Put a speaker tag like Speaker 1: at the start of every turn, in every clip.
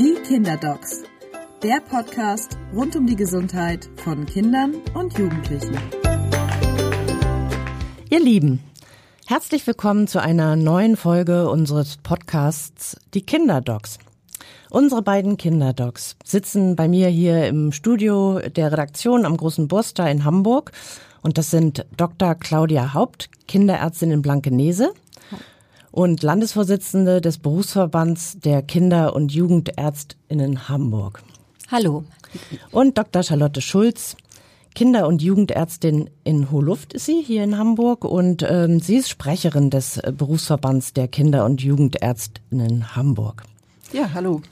Speaker 1: Die Kinderdocs, der Podcast rund um die Gesundheit von Kindern und Jugendlichen.
Speaker 2: Ihr Lieben, herzlich willkommen zu einer neuen Folge unseres Podcasts Die Kinderdocs. Unsere beiden Kinderdocs sitzen bei mir hier im Studio der Redaktion am Großen Burster in Hamburg. Und das sind Dr. Claudia Haupt, Kinderärztin in Blankenese und Landesvorsitzende des Berufsverbands der Kinder- und Jugendärztinnen Hamburg.
Speaker 3: Hallo.
Speaker 2: Und Dr. Charlotte Schulz, Kinder- und Jugendärztin in Hohluft ist sie hier in Hamburg und ähm, sie ist Sprecherin des Berufsverbands der Kinder- und Jugendärztinnen Hamburg.
Speaker 4: Ja, hallo.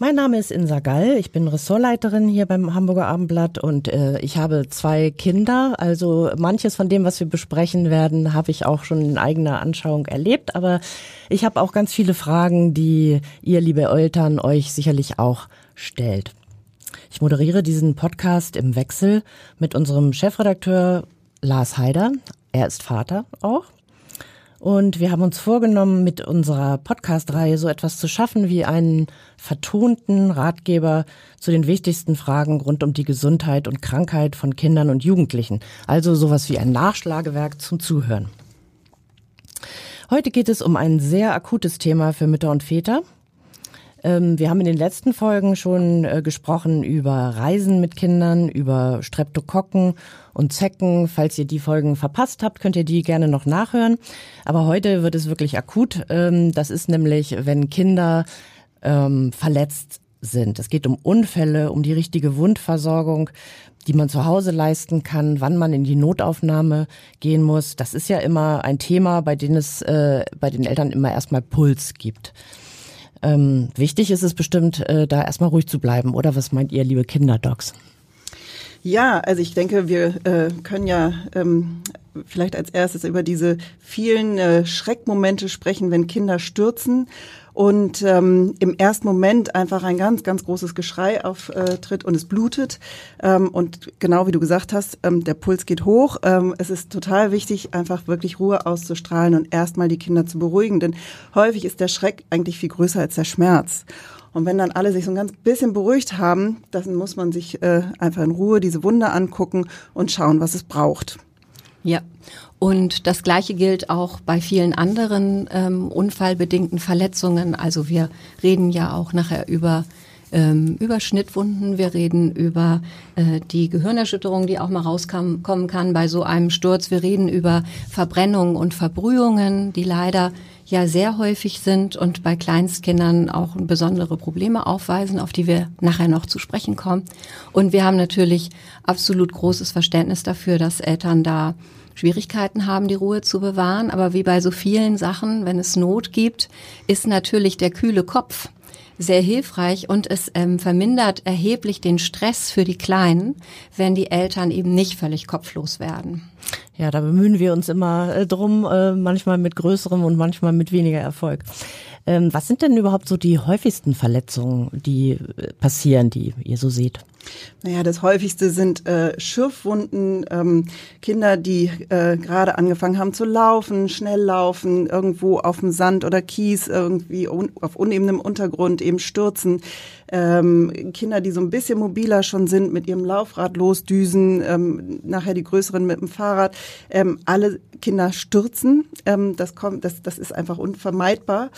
Speaker 2: Mein Name ist Insa Gall, ich bin Ressortleiterin hier beim Hamburger Abendblatt und äh, ich habe zwei Kinder. Also manches von dem, was wir besprechen werden, habe ich auch schon in eigener Anschauung erlebt. Aber ich habe auch ganz viele Fragen, die ihr, liebe Eltern, euch sicherlich auch stellt. Ich moderiere diesen Podcast im Wechsel mit unserem Chefredakteur Lars Heider. Er ist Vater auch. Und wir haben uns vorgenommen, mit unserer Podcast-Reihe so etwas zu schaffen wie einen vertonten Ratgeber zu den wichtigsten Fragen rund um die Gesundheit und Krankheit von Kindern und Jugendlichen. Also sowas wie ein Nachschlagewerk zum Zuhören. Heute geht es um ein sehr akutes Thema für Mütter und Väter. Ähm, wir haben in den letzten Folgen schon äh, gesprochen über Reisen mit Kindern, über Streptokokken und Zecken. Falls ihr die Folgen verpasst habt, könnt ihr die gerne noch nachhören. Aber heute wird es wirklich akut. Ähm, das ist nämlich, wenn Kinder ähm, verletzt sind. Es geht um Unfälle, um die richtige Wundversorgung, die man zu Hause leisten kann, wann man in die Notaufnahme gehen muss. Das ist ja immer ein Thema, bei dem es äh, bei den Eltern immer erstmal Puls gibt. Ähm, wichtig ist es bestimmt, äh, da erstmal ruhig zu bleiben. Oder was meint ihr, liebe Kinderdocs?
Speaker 4: Ja, also ich denke, wir äh, können ja ähm, vielleicht als erstes über diese vielen äh, Schreckmomente sprechen, wenn Kinder stürzen und ähm, im ersten Moment einfach ein ganz, ganz großes Geschrei auftritt und es blutet. Ähm, und genau wie du gesagt hast, ähm, der Puls geht hoch. Ähm, es ist total wichtig, einfach wirklich Ruhe auszustrahlen und erstmal die Kinder zu beruhigen, denn häufig ist der Schreck eigentlich viel größer als der Schmerz. Und wenn dann alle sich so ein ganz bisschen beruhigt haben, dann muss man sich äh, einfach in Ruhe diese Wunde angucken und schauen, was es braucht.
Speaker 3: Ja, und das Gleiche gilt auch bei vielen anderen ähm, unfallbedingten Verletzungen. Also wir reden ja auch nachher über ähm, über Schnittwunden, wir reden über äh, die Gehirnerschütterung, die auch mal rauskommen kann bei so einem Sturz. Wir reden über Verbrennungen und Verbrühungen, die leider ja sehr häufig sind und bei Kleinstkindern auch besondere Probleme aufweisen, auf die wir nachher noch zu sprechen kommen. Und wir haben natürlich absolut großes Verständnis dafür, dass Eltern da Schwierigkeiten haben, die Ruhe zu bewahren. Aber wie bei so vielen Sachen, wenn es Not gibt, ist natürlich der kühle Kopf sehr hilfreich und es ähm, vermindert erheblich den Stress für die Kleinen, wenn die Eltern eben nicht völlig kopflos werden.
Speaker 2: Ja, da bemühen wir uns immer äh, drum, äh, manchmal mit größerem und manchmal mit weniger Erfolg. Ähm, was sind denn überhaupt so die häufigsten Verletzungen, die äh, passieren, die ihr so seht?
Speaker 4: Naja, das häufigste sind äh, Schürfwunden, ähm, Kinder, die äh, gerade angefangen haben zu laufen, schnell laufen, irgendwo auf dem Sand oder Kies, irgendwie un auf unebenem Untergrund eben stürzen. Ähm, Kinder, die so ein bisschen mobiler schon sind, mit ihrem Laufrad losdüsen, ähm, nachher die größeren mit dem Fahrrad. Ähm, alle Kinder stürzen. Ähm, das kommt, das, das ist einfach unvermeidbar.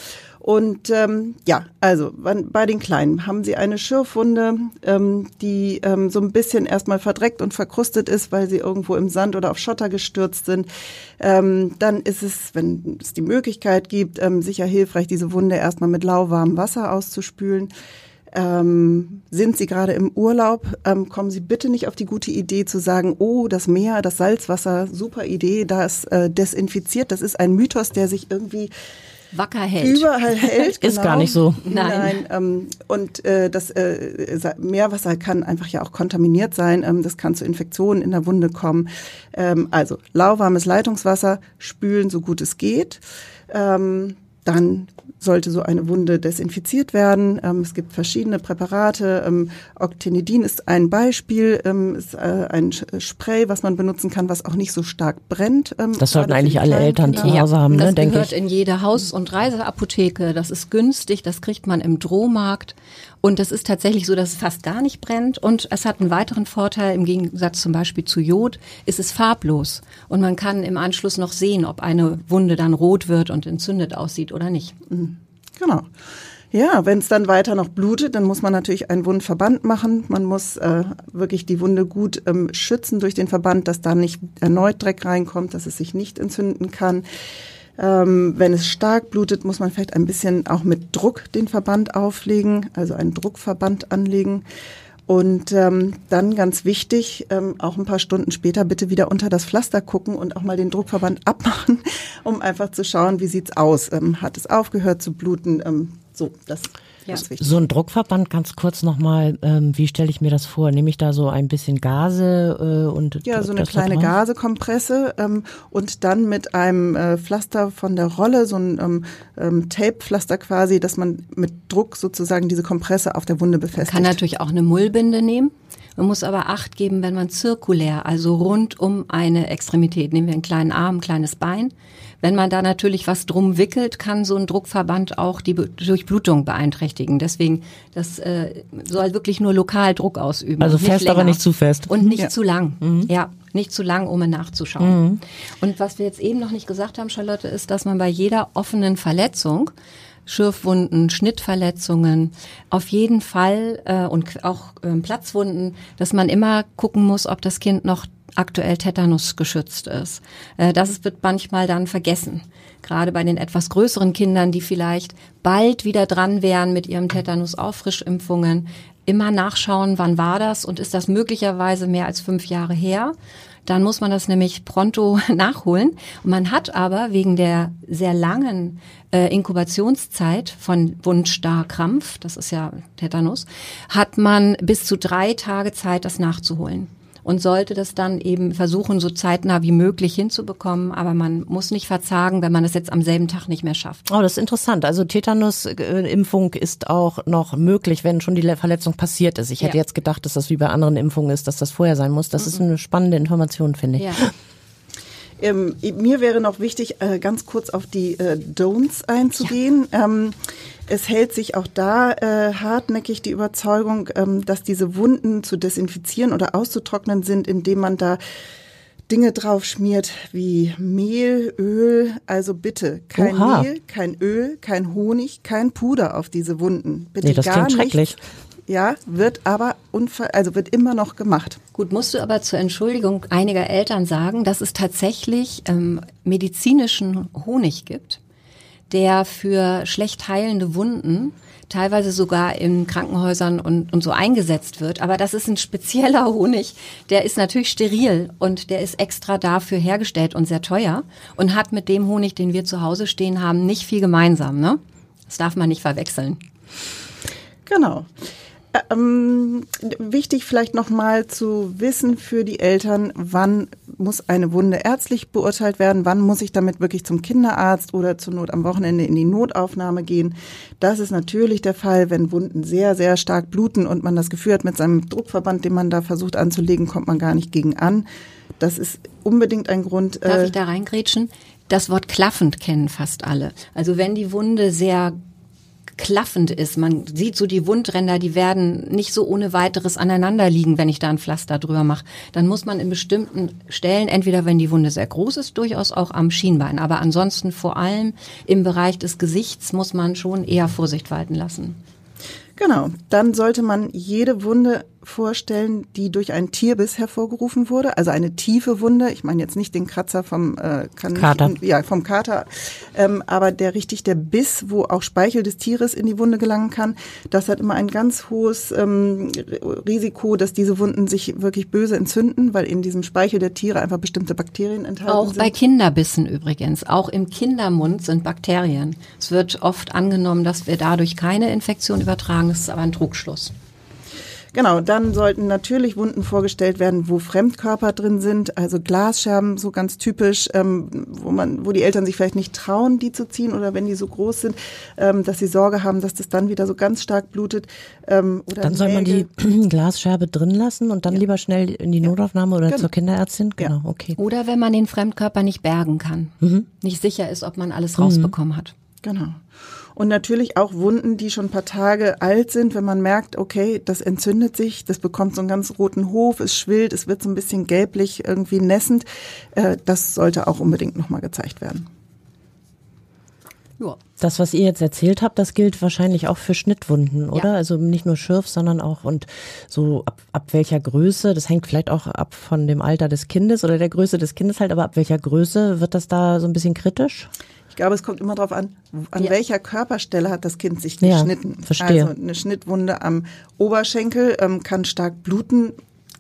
Speaker 4: Und ähm, ja, also bei den Kleinen haben sie eine Schürfwunde, ähm, die ähm, so ein bisschen erstmal verdreckt und verkrustet ist, weil sie irgendwo im Sand oder auf Schotter gestürzt sind. Ähm, dann ist es, wenn es die Möglichkeit gibt, ähm, sicher hilfreich, diese Wunde erstmal mit lauwarmem Wasser auszuspülen. Ähm, sind Sie gerade im Urlaub, ähm, kommen Sie bitte nicht auf die gute Idee zu sagen, oh, das Meer, das Salzwasser, super Idee, das äh, desinfiziert. Das ist ein Mythos, der sich irgendwie
Speaker 3: wacker hält.
Speaker 4: Überall hält.
Speaker 2: Genau. Ist gar nicht so.
Speaker 4: Nein. Nein ähm, und äh, das äh, Meerwasser kann einfach ja auch kontaminiert sein. Ähm, das kann zu Infektionen in der Wunde kommen. Ähm, also lauwarmes Leitungswasser spülen, so gut es geht. Ähm, dann sollte so eine Wunde desinfiziert werden. Ähm, es gibt verschiedene Präparate. Ähm, Octinidin ist ein Beispiel, ähm, ist äh, ein Spray, was man benutzen kann, was auch nicht so stark brennt.
Speaker 2: Ähm, das sollten eigentlich alle Eltern zu Hause haben,
Speaker 3: ne,
Speaker 2: denke
Speaker 3: ich. Das gehört in jede Haus- und Reiseapotheke. Das ist günstig, das kriegt man im Drohmarkt. Und es ist tatsächlich so, dass es fast gar nicht brennt. Und es hat einen weiteren Vorteil, im Gegensatz zum Beispiel zu Jod, ist es farblos. Und man kann im Anschluss noch sehen, ob eine Wunde dann rot wird und entzündet aussieht oder nicht.
Speaker 4: Mhm. Genau. Ja, wenn es dann weiter noch blutet, dann muss man natürlich einen Wundverband machen. Man muss äh, wirklich die Wunde gut ähm, schützen durch den Verband, dass da nicht erneut Dreck reinkommt, dass es sich nicht entzünden kann. Ähm, wenn es stark blutet, muss man vielleicht ein bisschen auch mit Druck den Verband auflegen, also einen Druckverband anlegen. Und ähm, dann ganz wichtig, ähm, auch ein paar Stunden später bitte wieder unter das Pflaster gucken und auch mal den Druckverband abmachen, um einfach zu schauen, wie sieht's aus. Ähm, hat es aufgehört zu bluten? Ähm, so, das
Speaker 2: ja. So ein Druckverband, ganz kurz nochmal, ähm, wie stelle ich mir das vor? Nehme ich da so ein bisschen Gase äh, und
Speaker 4: Ja, so eine kleine Gasekompresse ähm, und dann mit einem äh, Pflaster von der Rolle, so ein ähm, ähm, Tape-Pflaster quasi, dass man mit Druck sozusagen diese Kompresse auf der Wunde befestigt.
Speaker 3: Man kann natürlich auch eine Mullbinde nehmen. Man muss aber Acht geben, wenn man zirkulär, also rund um eine Extremität, nehmen wir einen kleinen Arm, ein kleines Bein, wenn man da natürlich was drum wickelt, kann so ein Druckverband auch die Durchblutung beeinträchtigen. Deswegen, das äh, soll wirklich nur lokal Druck ausüben.
Speaker 2: Also fest, länger. aber nicht zu fest.
Speaker 3: Und nicht ja. zu lang. Mhm. Ja, nicht zu lang, um nachzuschauen. Mhm. Und was wir jetzt eben noch nicht gesagt haben, Charlotte, ist, dass man bei jeder offenen Verletzung Schürfwunden, Schnittverletzungen, auf jeden Fall äh, und auch äh, Platzwunden, dass man immer gucken muss, ob das Kind noch aktuell Tetanus geschützt ist. Äh, das wird manchmal dann vergessen. Gerade bei den etwas größeren Kindern, die vielleicht bald wieder dran wären mit ihrem Tetanus-Auffrischimpfungen, immer nachschauen, wann war das und ist das möglicherweise mehr als fünf Jahre her. Dann muss man das nämlich pronto nachholen. Und man hat aber wegen der sehr langen äh, Inkubationszeit von Wundstarkrampf, das ist ja Tetanus, hat man bis zu drei Tage Zeit, das nachzuholen und sollte das dann eben versuchen, so zeitnah wie möglich hinzubekommen. Aber man muss nicht verzagen, wenn man es jetzt am selben Tag nicht mehr schafft.
Speaker 2: Oh, das ist interessant. Also Tetanus-Impfung ist auch noch möglich, wenn schon die Verletzung passiert ist. Ich hätte ja. jetzt gedacht, dass das wie bei anderen Impfungen ist, dass das vorher sein muss. Das mhm. ist eine spannende Information, finde ich. Ja.
Speaker 4: Ähm, mir wäre noch wichtig, äh, ganz kurz auf die äh, Don'ts einzugehen. Ja. Ähm, es hält sich auch da äh, hartnäckig die Überzeugung, ähm, dass diese Wunden zu desinfizieren oder auszutrocknen sind, indem man da Dinge drauf schmiert wie Mehl, Öl. Also bitte kein Oha. Mehl, kein Öl, kein Honig, kein Puder auf diese Wunden. Bitte
Speaker 2: nee, das gar klingt schrecklich.
Speaker 4: Ja, wird aber unfall, also wird immer noch gemacht.
Speaker 3: Gut, musst du aber zur Entschuldigung einiger Eltern sagen, dass es tatsächlich ähm, medizinischen Honig gibt der für schlecht heilende Wunden teilweise sogar in Krankenhäusern und, und so eingesetzt wird. Aber das ist ein spezieller Honig, der ist natürlich steril und der ist extra dafür hergestellt und sehr teuer und hat mit dem Honig, den wir zu Hause stehen haben, nicht viel gemeinsam. Ne? Das darf man nicht verwechseln.
Speaker 4: Genau. Ähm, wichtig vielleicht nochmal zu wissen für die Eltern, wann muss eine Wunde ärztlich beurteilt werden, wann muss ich damit wirklich zum Kinderarzt oder zur Not am Wochenende in die Notaufnahme gehen. Das ist natürlich der Fall, wenn Wunden sehr, sehr stark bluten und man das Gefühl hat, mit seinem Druckverband, den man da versucht anzulegen, kommt man gar nicht gegen an. Das ist unbedingt ein Grund.
Speaker 3: Darf äh, ich da reingrätschen? Das Wort klaffend kennen fast alle. Also wenn die Wunde sehr klaffend ist. Man sieht so die Wundränder, die werden nicht so ohne weiteres aneinander liegen, wenn ich da ein Pflaster drüber mache. Dann muss man in bestimmten Stellen, entweder wenn die Wunde sehr groß ist, durchaus auch am Schienbein. Aber ansonsten vor allem im Bereich des Gesichts muss man schon eher Vorsicht walten lassen.
Speaker 4: Genau, dann sollte man jede Wunde vorstellen, die durch einen Tierbiss hervorgerufen wurde, also eine tiefe Wunde. Ich meine jetzt nicht den Kratzer vom äh,
Speaker 2: Kater,
Speaker 4: ja vom Kater, ähm, aber der richtig der Biss, wo auch Speichel des Tieres in die Wunde gelangen kann. Das hat immer ein ganz hohes ähm, Risiko, dass diese Wunden sich wirklich böse entzünden, weil in diesem Speichel der Tiere einfach bestimmte Bakterien enthalten
Speaker 3: auch
Speaker 4: sind.
Speaker 3: Auch bei Kinderbissen übrigens, auch im Kindermund sind Bakterien. Es wird oft angenommen, dass wir dadurch keine Infektion übertragen. Das ist aber ein Trugschluss.
Speaker 4: Genau, dann sollten natürlich Wunden vorgestellt werden, wo Fremdkörper drin sind, also Glasscherben, so ganz typisch, ähm, wo man, wo die Eltern sich vielleicht nicht trauen, die zu ziehen oder wenn die so groß sind, ähm, dass sie Sorge haben, dass das dann wieder so ganz stark blutet.
Speaker 2: Ähm, oder dann soll man die Glasscherbe drin lassen und dann ja. lieber schnell in die Notaufnahme oder genau. zur Kinderärztin.
Speaker 3: Genau, ja. okay. Oder wenn man den Fremdkörper nicht bergen kann, mhm. nicht sicher ist, ob man alles rausbekommen mhm. hat.
Speaker 4: Genau. Und natürlich auch Wunden, die schon ein paar Tage alt sind, wenn man merkt, okay, das entzündet sich, das bekommt so einen ganz roten Hof, es schwillt, es wird so ein bisschen gelblich, irgendwie nässend. Äh, das sollte auch unbedingt nochmal gezeigt werden.
Speaker 2: Ja. Das, was ihr jetzt erzählt habt, das gilt wahrscheinlich auch für Schnittwunden, oder? Ja. Also nicht nur Schürf, sondern auch und so ab, ab welcher Größe, das hängt vielleicht auch ab von dem Alter des Kindes oder der Größe des Kindes halt, aber ab welcher Größe wird das da so ein bisschen kritisch?
Speaker 4: Ich glaube, es kommt immer darauf an, an ja. welcher Körperstelle hat das Kind sich geschnitten.
Speaker 2: Ja, verstehe.
Speaker 4: Also eine Schnittwunde am Oberschenkel ähm, kann stark bluten,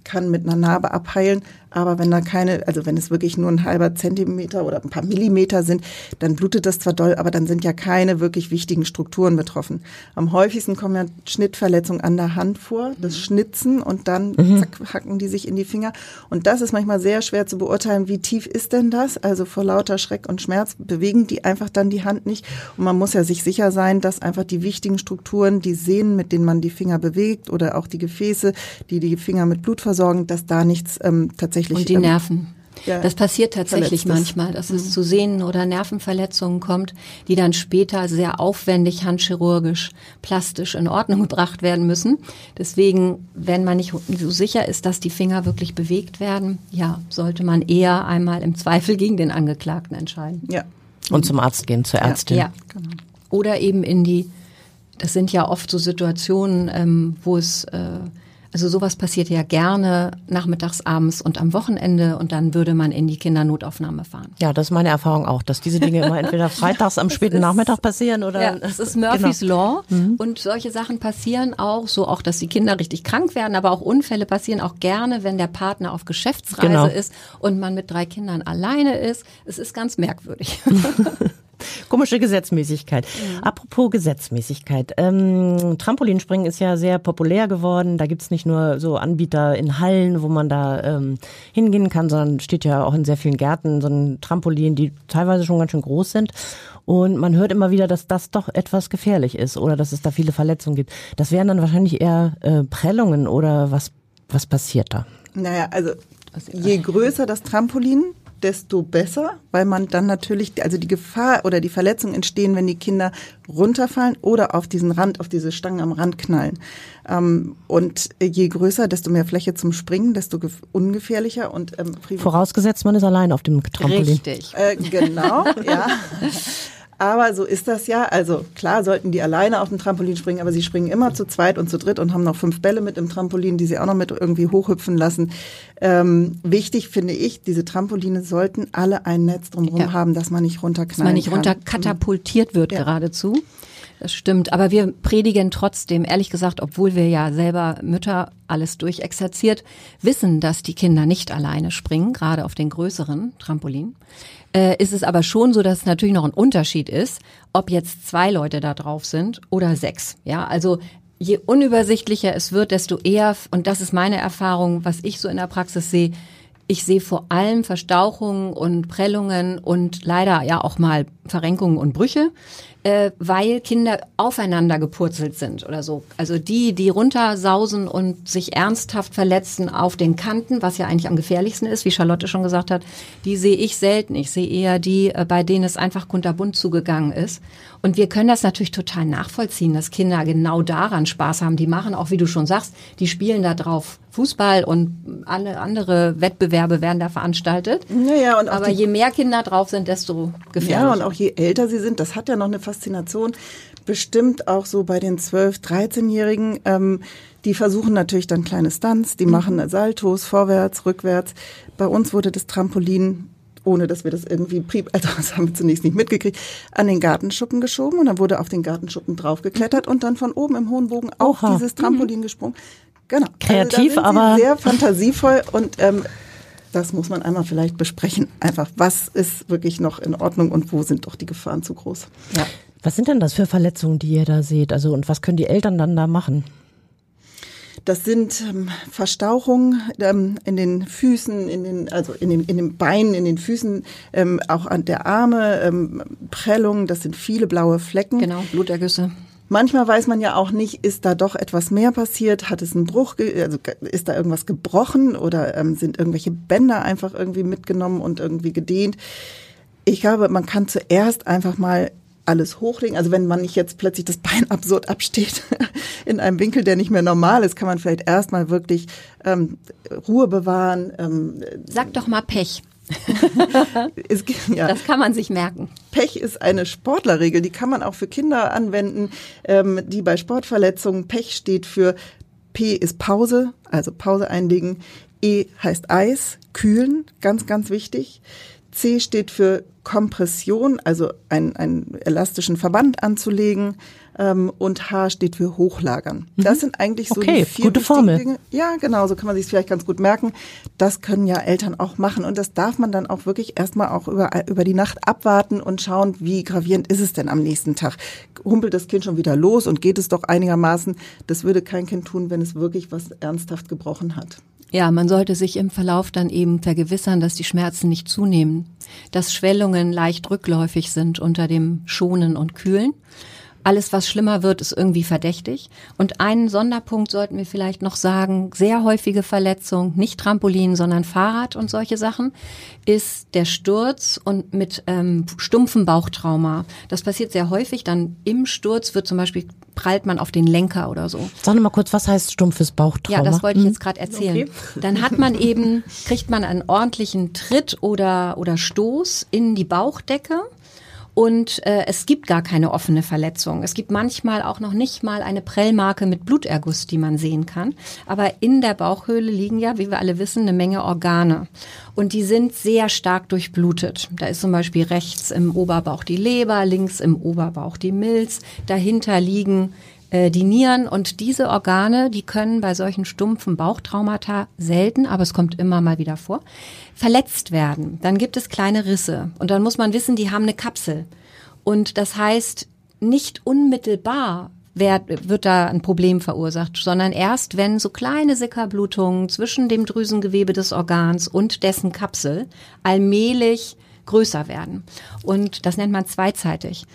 Speaker 4: kann mit einer Narbe abheilen. Aber wenn da keine, also wenn es wirklich nur ein halber Zentimeter oder ein paar Millimeter sind, dann blutet das zwar doll, aber dann sind ja keine wirklich wichtigen Strukturen betroffen. Am häufigsten kommen ja Schnittverletzungen an der Hand vor, das mhm. Schnitzen und dann mhm. zack, hacken die sich in die Finger. Und das ist manchmal sehr schwer zu beurteilen, wie tief ist denn das? Also vor lauter Schreck und Schmerz bewegen die einfach dann die Hand nicht. Und man muss ja sich sicher sein, dass einfach die wichtigen Strukturen, die Sehnen, mit denen man die Finger bewegt oder auch die Gefäße, die die Finger mit Blut versorgen, dass da nichts ähm, tatsächlich
Speaker 3: tatsächlich. Und die Nerven. Ja, das passiert tatsächlich manchmal, dass mhm. es zu Sehnen- oder Nervenverletzungen kommt, die dann später sehr aufwendig handchirurgisch, plastisch in Ordnung gebracht werden müssen. Deswegen, wenn man nicht so sicher ist, dass die Finger wirklich bewegt werden, ja, sollte man eher einmal im Zweifel gegen den Angeklagten entscheiden.
Speaker 2: Ja. Und zum Arzt gehen, zur Ärztin.
Speaker 3: Ja, ja. Genau. Oder eben in die, das sind ja oft so Situationen, ähm, wo es äh, also sowas passiert ja gerne nachmittags, abends und am Wochenende und dann würde man in die Kindernotaufnahme fahren.
Speaker 2: Ja, das ist meine Erfahrung auch, dass diese Dinge immer entweder freitags am späten Nachmittag passieren oder.
Speaker 3: Ja, das ist Murphy's genau. Law mhm. und solche Sachen passieren auch, so auch, dass die Kinder richtig krank werden, aber auch Unfälle passieren auch gerne, wenn der Partner auf Geschäftsreise genau. ist und man mit drei Kindern alleine ist. Es ist ganz merkwürdig.
Speaker 2: Komische Gesetzmäßigkeit. Mhm. Apropos Gesetzmäßigkeit. Ähm, Trampolinspringen ist ja sehr populär geworden. Da gibt's nicht nur so Anbieter in Hallen, wo man da ähm, hingehen kann, sondern steht ja auch in sehr vielen Gärten so ein Trampolin, die teilweise schon ganz schön groß sind. Und man hört immer wieder, dass das doch etwas gefährlich ist oder dass es da viele Verletzungen gibt. Das wären dann wahrscheinlich eher äh, Prellungen oder was, was passiert da?
Speaker 4: Naja, also je größer das Trampolin, desto besser, weil man dann natürlich, also die Gefahr oder die Verletzungen entstehen, wenn die Kinder runterfallen oder auf diesen Rand, auf diese Stangen am Rand knallen. Ähm, und je größer, desto mehr Fläche zum Springen, desto ungefährlicher und
Speaker 2: ähm, vorausgesetzt, man ist allein auf dem Trampolin.
Speaker 3: Richtig.
Speaker 4: Äh, genau, ja. Aber so ist das ja. Also klar sollten die alleine auf dem Trampolin springen, aber sie springen immer zu zweit und zu dritt und haben noch fünf Bälle mit im Trampolin, die sie auch noch mit irgendwie hochhüpfen lassen. Ähm, wichtig finde ich, diese Trampoline sollten alle ein Netz drumherum ja. haben, dass man nicht runterknallt. Dass man
Speaker 3: nicht runterkatapultiert wird ja. geradezu. Das stimmt. Aber wir predigen trotzdem, ehrlich gesagt, obwohl wir ja selber Mütter alles durchexerziert, wissen, dass die Kinder nicht alleine springen, gerade auf den größeren Trampolin äh, ist es aber schon so, dass es natürlich noch ein Unterschied ist, ob jetzt zwei Leute da drauf sind oder sechs. Ja, also je unübersichtlicher es wird, desto eher, und das ist meine Erfahrung, was ich so in der Praxis sehe, ich sehe vor allem Verstauchungen und Prellungen und leider ja auch mal Verrenkungen und Brüche äh, weil Kinder aufeinander gepurzelt sind oder so. Also die, die runtersausen und sich ernsthaft verletzen auf den Kanten, was ja eigentlich am gefährlichsten ist, wie Charlotte schon gesagt hat, die sehe ich selten. Ich sehe eher die, äh, bei denen es einfach kunterbunt zugegangen ist. Und wir können das natürlich total nachvollziehen, dass Kinder genau daran Spaß haben. Die machen auch, wie du schon sagst, die spielen da drauf Fußball und alle andere Wettbewerbe werden da veranstaltet.
Speaker 4: Naja, und
Speaker 3: Aber je mehr Kinder drauf sind, desto gefährlicher. Ja,
Speaker 4: und auch je älter sie sind, das hat ja noch eine Faszination. Bestimmt auch so bei den 12-, 13-Jährigen. Ähm, die versuchen natürlich dann kleine Stunts, die mhm. machen Saltos vorwärts, rückwärts. Bei uns wurde das Trampolin ohne dass wir das irgendwie, also das haben wir zunächst nicht mitgekriegt, an den Gartenschuppen geschoben und dann wurde auf den Gartenschuppen draufgeklettert und dann von oben im hohen Bogen auf Oha. dieses Trampolin mhm. gesprungen.
Speaker 2: Genau. Kreativ, also aber
Speaker 4: sehr fantasievoll und ähm, das muss man einmal vielleicht besprechen. Einfach, was ist wirklich noch in Ordnung und wo sind doch die Gefahren zu groß?
Speaker 2: Ja. Was sind denn das für Verletzungen, die ihr da seht? Also und was können die Eltern dann da machen?
Speaker 4: das sind ähm, Verstauchungen ähm, in den Füßen, in den, also in den, in den Beinen, in den Füßen, ähm, auch an der Arme, ähm, Prellungen, das sind viele blaue Flecken.
Speaker 3: Genau, Blutergüsse.
Speaker 4: Manchmal weiß man ja auch nicht, ist da doch etwas mehr passiert, hat es einen Bruch, also ist da irgendwas gebrochen oder ähm, sind irgendwelche Bänder einfach irgendwie mitgenommen und irgendwie gedehnt. Ich glaube, man kann zuerst einfach mal alles hochlegen. Also wenn man nicht jetzt plötzlich das Bein absurd absteht in einem Winkel, der nicht mehr normal ist, kann man vielleicht erstmal wirklich ähm, Ruhe bewahren. Ähm,
Speaker 3: Sag doch mal Pech.
Speaker 4: es, ja.
Speaker 3: Das kann man sich merken.
Speaker 4: Pech ist eine Sportlerregel, die kann man auch für Kinder anwenden, ähm, die bei Sportverletzungen, Pech steht für P ist Pause, also Pause einlegen. E heißt Eis, kühlen, ganz, ganz wichtig. C steht für Kompression, also einen, einen elastischen Verband anzulegen. Ähm, und H steht für Hochlagern. Mhm. Das sind eigentlich so
Speaker 2: okay,
Speaker 4: die vier
Speaker 2: gute Formel.
Speaker 4: Dinge. Ja, genau, so kann man sich vielleicht ganz gut merken. Das können ja Eltern auch machen und das darf man dann auch wirklich erstmal auch über, über die Nacht abwarten und schauen, wie gravierend ist es denn am nächsten Tag. Humpelt das Kind schon wieder los und geht es doch einigermaßen? Das würde kein Kind tun, wenn es wirklich was ernsthaft gebrochen hat.
Speaker 3: Ja, man sollte sich im Verlauf dann eben vergewissern, dass die Schmerzen nicht zunehmen, dass Schwellungen leicht rückläufig sind unter dem Schonen und Kühlen. Alles, was schlimmer wird, ist irgendwie verdächtig. Und einen Sonderpunkt sollten wir vielleicht noch sagen, sehr häufige Verletzung, nicht Trampolin, sondern Fahrrad und solche Sachen, ist der Sturz und mit ähm, stumpfem Bauchtrauma. Das passiert sehr häufig. Dann im Sturz wird zum Beispiel prallt man auf den Lenker oder so.
Speaker 2: Sag mal kurz, was heißt stumpfes Bauchtrauma?
Speaker 3: Ja, das wollte ich jetzt gerade erzählen. Okay. Dann hat man eben, kriegt man einen ordentlichen Tritt oder, oder Stoß in die Bauchdecke und äh, es gibt gar keine offene Verletzung. Es gibt manchmal auch noch nicht mal eine Prellmarke mit Bluterguss, die man sehen kann. Aber in der Bauchhöhle liegen ja, wie wir alle wissen, eine Menge Organe. Und die sind sehr stark durchblutet. Da ist zum Beispiel rechts im Oberbauch die Leber, links im Oberbauch die Milz. Dahinter liegen äh, die Nieren und diese Organe, die können bei solchen stumpfen Bauchtraumata selten, aber es kommt immer mal wieder vor, verletzt werden. Dann gibt es kleine Risse und dann muss man wissen, die haben eine Kapsel. Und das heißt, nicht unmittelbar wird, wird da ein Problem verursacht, sondern erst wenn so kleine Sickerblutungen zwischen dem Drüsengewebe des Organs und dessen Kapsel allmählich größer werden. Und das nennt man zweizeitig.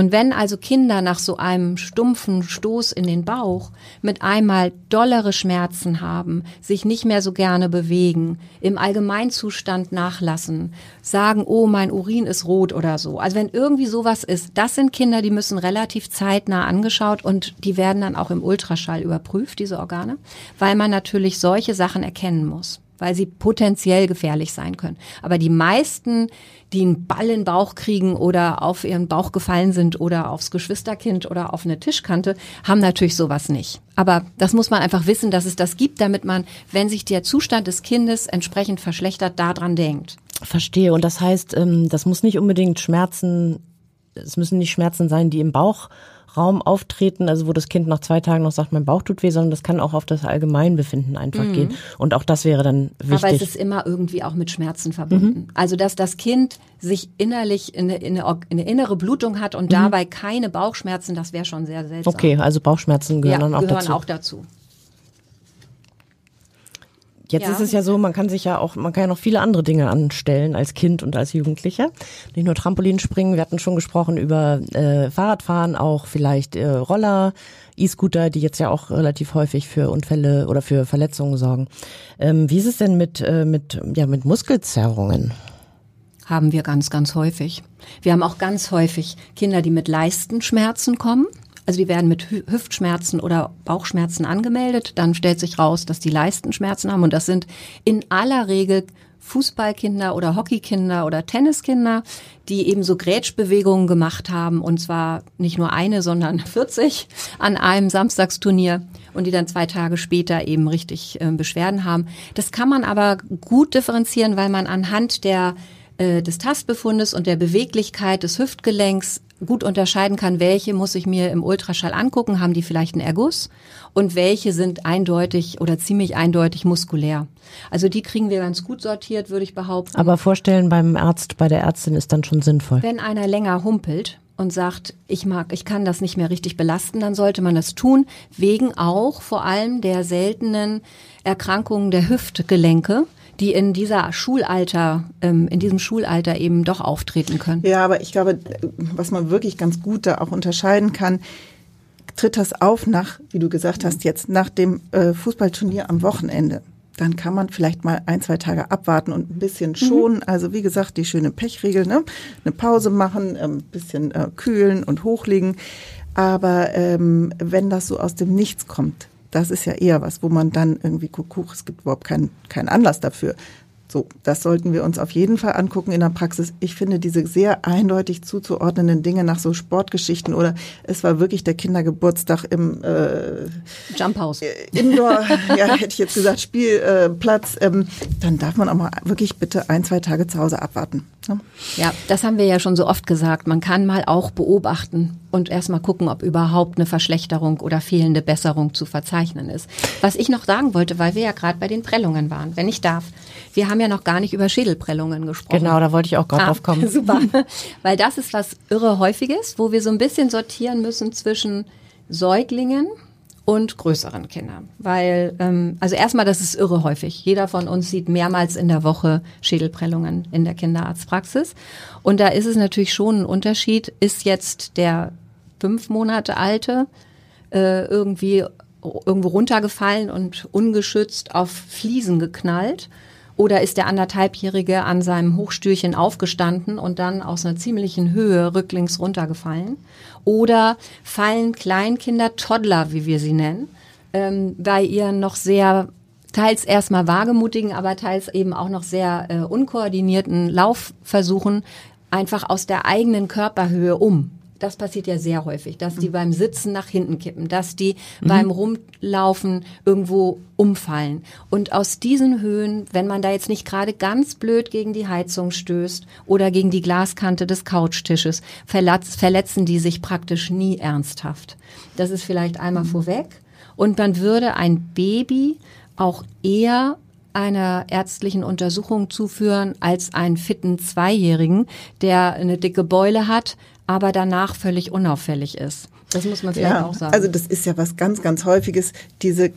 Speaker 3: Und wenn also Kinder nach so einem stumpfen Stoß in den Bauch mit einmal dollere Schmerzen haben, sich nicht mehr so gerne bewegen, im Allgemeinzustand nachlassen, sagen, oh, mein Urin ist rot oder so. Also wenn irgendwie sowas ist, das sind Kinder, die müssen relativ zeitnah angeschaut und die werden dann auch im Ultraschall überprüft, diese Organe, weil man natürlich solche Sachen erkennen muss weil sie potenziell gefährlich sein können. Aber die meisten, die einen Ball in den Bauch kriegen oder auf ihren Bauch gefallen sind oder aufs Geschwisterkind oder auf eine Tischkante, haben natürlich sowas nicht. Aber das muss man einfach wissen, dass es das gibt, damit man, wenn sich der Zustand des Kindes entsprechend verschlechtert, daran denkt.
Speaker 2: Verstehe. Und das heißt, ähm, das muss nicht unbedingt Schmerzen, es müssen nicht Schmerzen sein, die im Bauch Raum auftreten, also wo das Kind nach zwei Tagen noch sagt, mein Bauch tut weh, sondern das kann auch auf das Allgemeinbefinden einfach mhm. gehen. Und auch das wäre dann wichtig.
Speaker 3: Aber es ist immer irgendwie auch mit Schmerzen verbunden. Mhm. Also dass das Kind sich innerlich in eine, in eine, in eine innere Blutung hat und mhm. dabei keine Bauchschmerzen, das wäre schon sehr seltsam.
Speaker 2: Okay, also Bauchschmerzen gehören
Speaker 3: ja,
Speaker 2: dann auch
Speaker 3: gehören
Speaker 2: dazu.
Speaker 3: auch dazu.
Speaker 2: Jetzt ja. ist es ja so, man kann sich ja auch, man kann ja noch viele andere Dinge anstellen als Kind und als Jugendlicher. Nicht nur Trampolinspringen, wir hatten schon gesprochen über äh, Fahrradfahren, auch vielleicht äh, Roller, E-Scooter, die jetzt ja auch relativ häufig für Unfälle oder für Verletzungen sorgen. Ähm, wie ist es denn mit, äh, mit, ja, mit Muskelzerrungen?
Speaker 3: Haben wir ganz, ganz häufig. Wir haben auch ganz häufig Kinder, die mit Leistenschmerzen kommen. Also die werden mit Hüftschmerzen oder Bauchschmerzen angemeldet. Dann stellt sich raus, dass die Leistenschmerzen haben. Und das sind in aller Regel Fußballkinder oder Hockeykinder oder Tenniskinder, die eben so Grätschbewegungen gemacht haben. Und zwar nicht nur eine, sondern 40 an einem Samstagsturnier und die dann zwei Tage später eben richtig äh, Beschwerden haben. Das kann man aber gut differenzieren, weil man anhand der äh, des Tastbefundes und der Beweglichkeit des Hüftgelenks gut unterscheiden kann, welche muss ich mir im Ultraschall angucken, haben die vielleicht einen Erguss und welche sind eindeutig oder ziemlich eindeutig muskulär. Also die kriegen wir ganz gut sortiert, würde ich behaupten.
Speaker 2: Aber vorstellen beim Arzt, bei der Ärztin ist dann schon sinnvoll.
Speaker 3: Wenn einer länger humpelt, und sagt, ich mag, ich kann das nicht mehr richtig belasten, dann sollte man das tun, wegen auch vor allem der seltenen Erkrankungen der Hüftgelenke, die in dieser Schulalter, ähm, in diesem Schulalter eben doch auftreten können.
Speaker 4: Ja, aber ich glaube, was man wirklich ganz gut da auch unterscheiden kann, tritt das auf nach, wie du gesagt hast, jetzt nach dem äh, Fußballturnier am Wochenende. Dann kann man vielleicht mal ein, zwei Tage abwarten und ein bisschen schonen. Mhm. Also wie gesagt, die schöne Pechregel, ne? Eine Pause machen, ein ähm, bisschen äh, kühlen und hochlegen. Aber ähm, wenn das so aus dem Nichts kommt, das ist ja eher was, wo man dann irgendwie guckt, es gibt überhaupt keinen keinen Anlass dafür. So, das sollten wir uns auf jeden Fall angucken in der Praxis. Ich finde diese sehr eindeutig zuzuordnenden Dinge nach so Sportgeschichten oder es war wirklich der Kindergeburtstag im äh,
Speaker 3: Jumphouse.
Speaker 4: Äh, Indoor, ja, hätte ich jetzt gesagt, Spielplatz, äh, ähm, dann darf man auch mal wirklich bitte ein, zwei Tage zu Hause abwarten.
Speaker 3: Ne? Ja, das haben wir ja schon so oft gesagt. Man kann mal auch beobachten und erstmal gucken, ob überhaupt eine Verschlechterung oder fehlende Besserung zu verzeichnen ist. Was ich noch sagen wollte, weil wir ja gerade bei den Prellungen waren, wenn ich darf. Wir haben ja noch gar nicht über Schädelprellungen gesprochen.
Speaker 2: Genau, da wollte ich auch gerade ah, drauf kommen.
Speaker 3: Super. weil das ist was irre häufiges, wo wir so ein bisschen sortieren müssen zwischen Säuglingen, und größeren Kindern. Weil, ähm, also erstmal, das ist irre häufig. Jeder von uns sieht mehrmals in der Woche Schädelprellungen in der Kinderarztpraxis. Und da ist es natürlich schon ein Unterschied, ist jetzt der fünf Monate alte äh, irgendwie irgendwo runtergefallen und ungeschützt auf Fliesen geknallt oder ist der anderthalbjährige an seinem Hochstühlchen aufgestanden und dann aus einer ziemlichen Höhe rücklings runtergefallen? Oder fallen Kleinkinder, Toddler, wie wir sie nennen, ähm, bei ihren noch sehr teils erstmal wagemutigen, aber teils eben auch noch sehr äh, unkoordinierten Laufversuchen einfach aus der eigenen Körperhöhe um das passiert ja sehr häufig, dass die mhm. beim Sitzen nach hinten kippen, dass die mhm. beim Rumlaufen irgendwo umfallen. Und aus diesen Höhen, wenn man da jetzt nicht gerade ganz blöd gegen die Heizung stößt oder gegen die Glaskante des Couchtisches, verletzen die sich praktisch nie ernsthaft. Das ist vielleicht einmal mhm. vorweg. Und man würde ein Baby auch eher einer ärztlichen Untersuchung zuführen als einen fitten Zweijährigen, der eine dicke Beule hat, aber danach völlig unauffällig ist. Das muss man vielleicht ja, auch sagen.
Speaker 4: Also das ist ja was ganz, ganz häufiges. Diese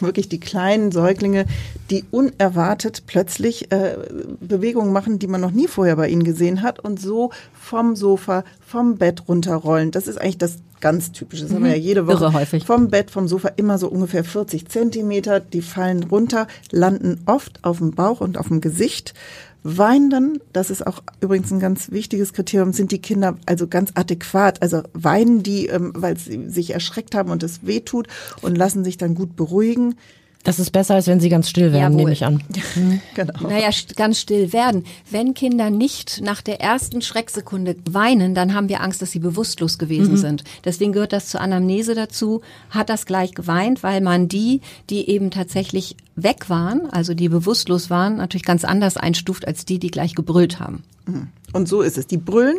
Speaker 4: wirklich die kleinen Säuglinge, die unerwartet plötzlich äh, Bewegungen machen, die man noch nie vorher bei ihnen gesehen hat und so vom Sofa, vom Bett runterrollen. Das ist eigentlich das ganz typische. Das mhm. haben wir ja jede Woche.
Speaker 3: Irre häufig.
Speaker 4: Vom Bett, vom Sofa immer so ungefähr 40 Zentimeter. Die fallen runter, landen oft auf dem Bauch und auf dem Gesicht Weinen das ist auch übrigens ein ganz wichtiges Kriterium, sind die Kinder also ganz adäquat. Also weinen die, ähm, weil sie sich erschreckt haben und es weh tut und lassen sich dann gut beruhigen.
Speaker 2: Das ist besser, als wenn sie ganz still werden, Jawohl. nehme ich an.
Speaker 3: Genau. Naja, ganz still werden. Wenn Kinder nicht nach der ersten Schrecksekunde weinen, dann haben wir Angst, dass sie bewusstlos gewesen mhm. sind. Deswegen gehört das zur Anamnese dazu. Hat das gleich geweint, weil man die, die eben tatsächlich weg waren, also die bewusstlos waren, natürlich ganz anders einstuft als die, die gleich gebrüllt haben.
Speaker 4: Mhm. Und so ist es. Die brüllen